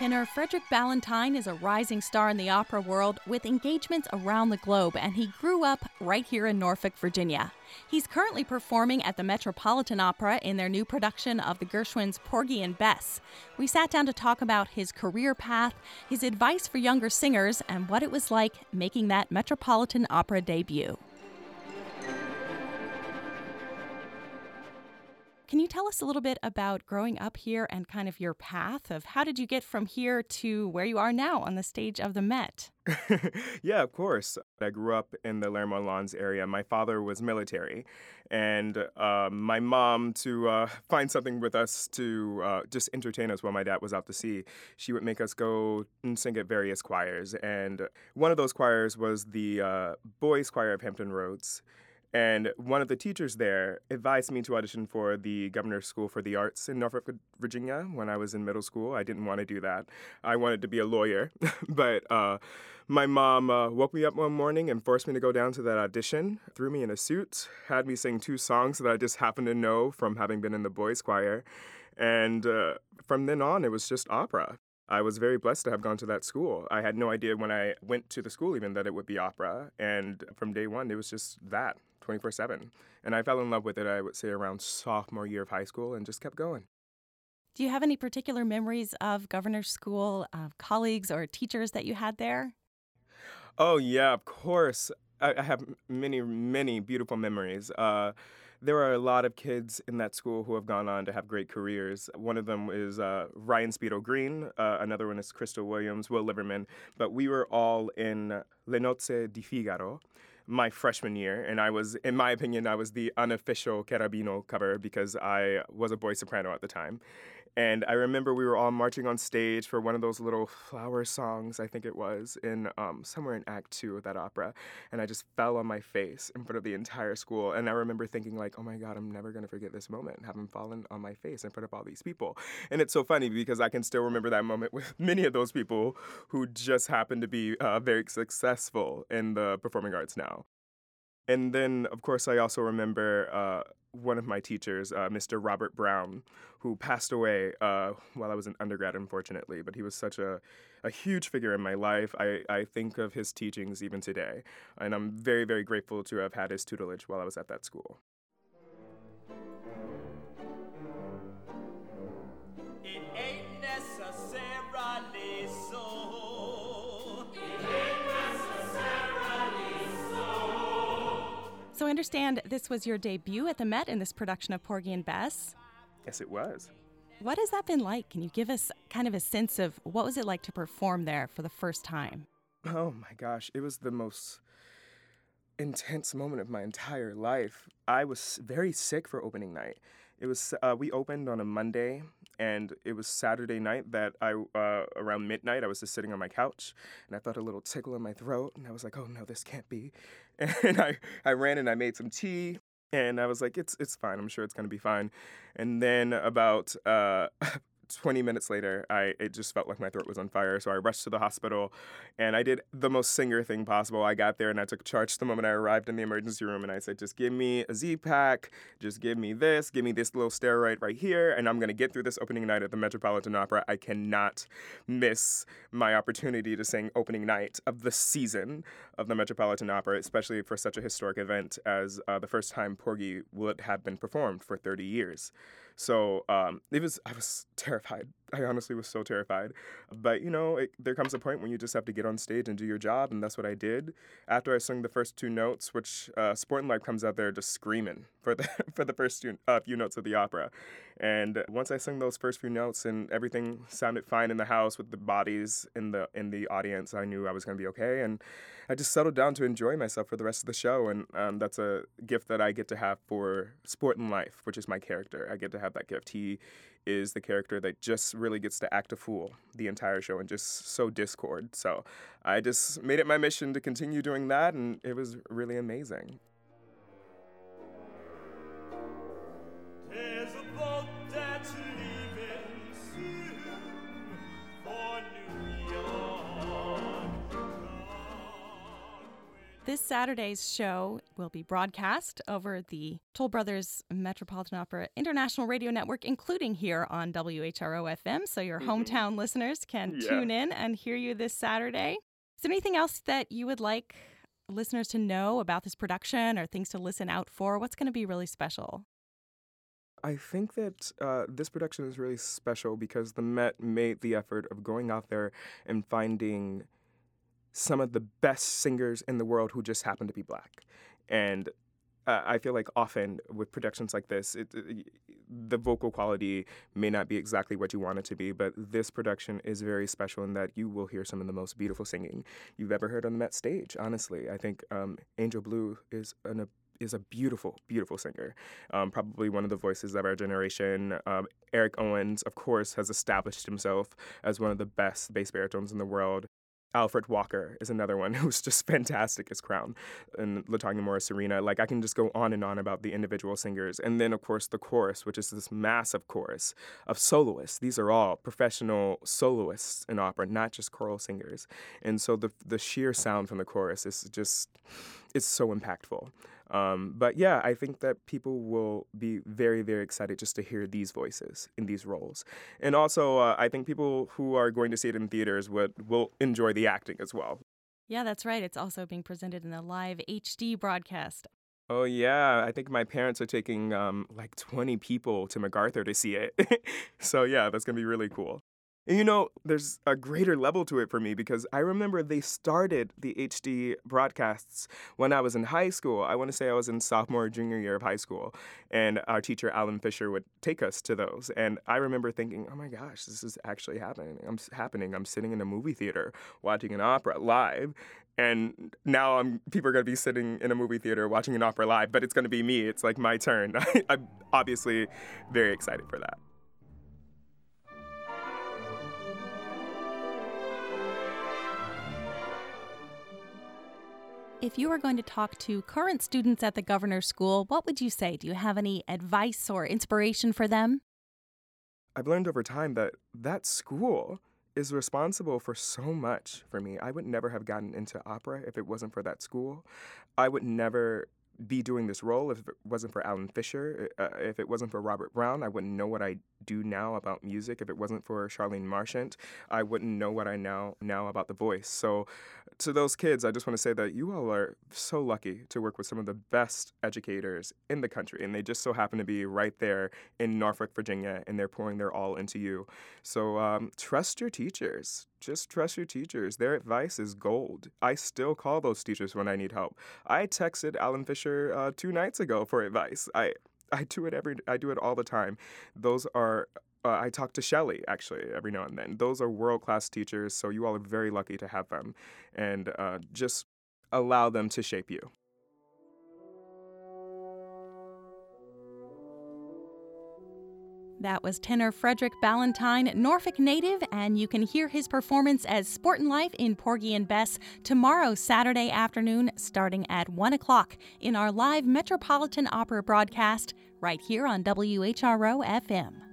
tenor Frederick Ballentine is a rising star in the opera world with engagements around the globe, and he grew up right here in Norfolk, Virginia. He's currently performing at the Metropolitan Opera in their new production of the Gershwins' Porgy and Bess. We sat down to talk about his career path, his advice for younger singers, and what it was like making that Metropolitan Opera debut. Can you tell us a little bit about growing up here and kind of your path of how did you get from here to where you are now on the stage of the Met? yeah, of course. I grew up in the Larrymore Lawns area. My father was military, and uh, my mom, to uh, find something with us to uh, just entertain us while my dad was out to sea, she would make us go and sing at various choirs. And one of those choirs was the uh, Boys Choir of Hampton Roads. And one of the teachers there advised me to audition for the Governor's School for the Arts in Norfolk, Virginia when I was in middle school. I didn't want to do that. I wanted to be a lawyer. but uh, my mom uh, woke me up one morning and forced me to go down to that audition, threw me in a suit, had me sing two songs that I just happened to know from having been in the boys' choir. And uh, from then on, it was just opera. I was very blessed to have gone to that school. I had no idea when I went to the school even that it would be opera. And from day one, it was just that 24 7. And I fell in love with it, I would say, around sophomore year of high school and just kept going. Do you have any particular memories of Governor's School, uh, colleagues, or teachers that you had there? Oh, yeah, of course. I, I have many, many beautiful memories. Uh, there are a lot of kids in that school who have gone on to have great careers. One of them is uh, Ryan Speedo Green. Uh, another one is Crystal Williams, Will Liverman. But we were all in Le Nozze di Figaro my freshman year, and I was, in my opinion, I was the unofficial Cherubino cover because I was a boy soprano at the time. And I remember we were all marching on stage for one of those little flower songs, I think it was, in um, somewhere in Act Two of that opera. And I just fell on my face in front of the entire school. And I remember thinking, like, oh my God, I'm never gonna forget this moment, having fallen on my face in front of all these people. And it's so funny because I can still remember that moment with many of those people who just happen to be uh, very successful in the performing arts now. And then, of course, I also remember uh, one of my teachers, uh, Mr. Robert Brown, who passed away uh, while I was an undergrad, unfortunately. But he was such a, a huge figure in my life. I, I think of his teachings even today. And I'm very, very grateful to have had his tutelage while I was at that school. I understand this was your debut at the Met in this production of Porgy and Bess. Yes, it was. What has that been like? Can you give us kind of a sense of what was it like to perform there for the first time? Oh my gosh, it was the most intense moment of my entire life. I was very sick for opening night. It was uh, we opened on a Monday, and it was Saturday night that I uh, around midnight I was just sitting on my couch, and I felt a little tickle in my throat, and I was like, "Oh no, this can't be," and I I ran and I made some tea. And I was like, it's it's fine. I'm sure it's gonna be fine. And then about uh, 20 minutes later, I it just felt like my throat was on fire. So I rushed to the hospital and I did the most singer thing possible. I got there and I took charge the moment I arrived in the emergency room and I said, just give me a Z pack, just give me this, give me this little steroid right here, and I'm gonna get through this opening night at the Metropolitan Opera. I cannot miss my opportunity to sing opening night of the season of the Metropolitan Opera, especially for such a historic event as uh, the first time Porgy would have been performed for 30 years. So um, it was, I was terrified. I honestly was so terrified. But you know, it, there comes a point when you just have to get on stage and do your job, and that's what I did. After I sung the first two notes, which uh, Sporting Life comes out there just screaming for the for the first few, uh, few notes of the opera, and once I sung those first few notes and everything sounded fine in the house with the bodies in the in the audience, I knew I was going to be okay, and I just settled down to enjoy myself for the rest of the show, and um, that's a gift that I get to have for Sporting Life, which is my character. I get to have that gift. He is the character that just really gets to act a fool the entire show and just so discord. So I just made it my mission to continue doing that, and it was really amazing. This Saturday's show will be broadcast over the Toll Brothers Metropolitan Opera International Radio Network, including here on WHRO FM. So your mm-hmm. hometown listeners can yeah. tune in and hear you this Saturday. Is there anything else that you would like listeners to know about this production or things to listen out for? What's going to be really special? I think that uh, this production is really special because the Met made the effort of going out there and finding some of the best singers in the world who just happen to be black. And uh, I feel like often with productions like this, it, it, the vocal quality may not be exactly what you want it to be, but this production is very special in that you will hear some of the most beautiful singing you've ever heard on the Met stage. Honestly, I think um, Angel Blue is an, is a beautiful, beautiful singer. Um, probably one of the voices of our generation. Um, Eric Owens, of course, has established himself as one of the best bass baritones in the world. Alfred Walker is another one who's just fantastic as Crown, and Latonia Moore as Serena. Like I can just go on and on about the individual singers, and then of course the chorus, which is this massive chorus of soloists. These are all professional soloists in opera, not just choral singers. And so the the sheer sound from the chorus is just it's so impactful. Um, but yeah, I think that people will be very, very excited just to hear these voices in these roles. And also, uh, I think people who are going to see it in theaters would will enjoy the acting as well. Yeah, that's right. It's also being presented in a live HD broadcast. Oh yeah, I think my parents are taking um, like 20 people to MacArthur to see it. so yeah, that's gonna be really cool. You know, there's a greater level to it for me because I remember they started the HD broadcasts when I was in high school. I want to say I was in sophomore or junior year of high school, and our teacher Alan Fisher would take us to those. And I remember thinking, "Oh my gosh, this is actually happening. I'm happening. I'm sitting in a movie theater watching an opera live." And now I'm people are gonna be sitting in a movie theater watching an opera live, but it's gonna be me. It's like my turn. I'm obviously very excited for that. If you were going to talk to current students at the Governor's School, what would you say? Do you have any advice or inspiration for them? I've learned over time that that school is responsible for so much for me. I would never have gotten into opera if it wasn't for that school. I would never be doing this role if it wasn't for Alan Fisher. Uh, if it wasn't for Robert Brown, I wouldn't know what I do now about music. If it wasn't for Charlene Marchant, I wouldn't know what I now now about the voice. So, to those kids, I just want to say that you all are so lucky to work with some of the best educators in the country, and they just so happen to be right there in Norfolk, Virginia, and they're pouring their all into you. So, um, trust your teachers. Just trust your teachers. Their advice is gold. I still call those teachers when I need help. I texted Alan Fisher uh, two nights ago for advice. I I do it every I do it all the time. Those are uh, I talk to Shelly actually every now and then. Those are world class teachers, so you all are very lucky to have them, and uh, just allow them to shape you. That was tenor Frederick Ballentine, Norfolk native, and you can hear his performance as Sportin' Life in Porgy and Bess tomorrow, Saturday afternoon, starting at 1 o'clock in our live Metropolitan Opera broadcast right here on WHRO FM.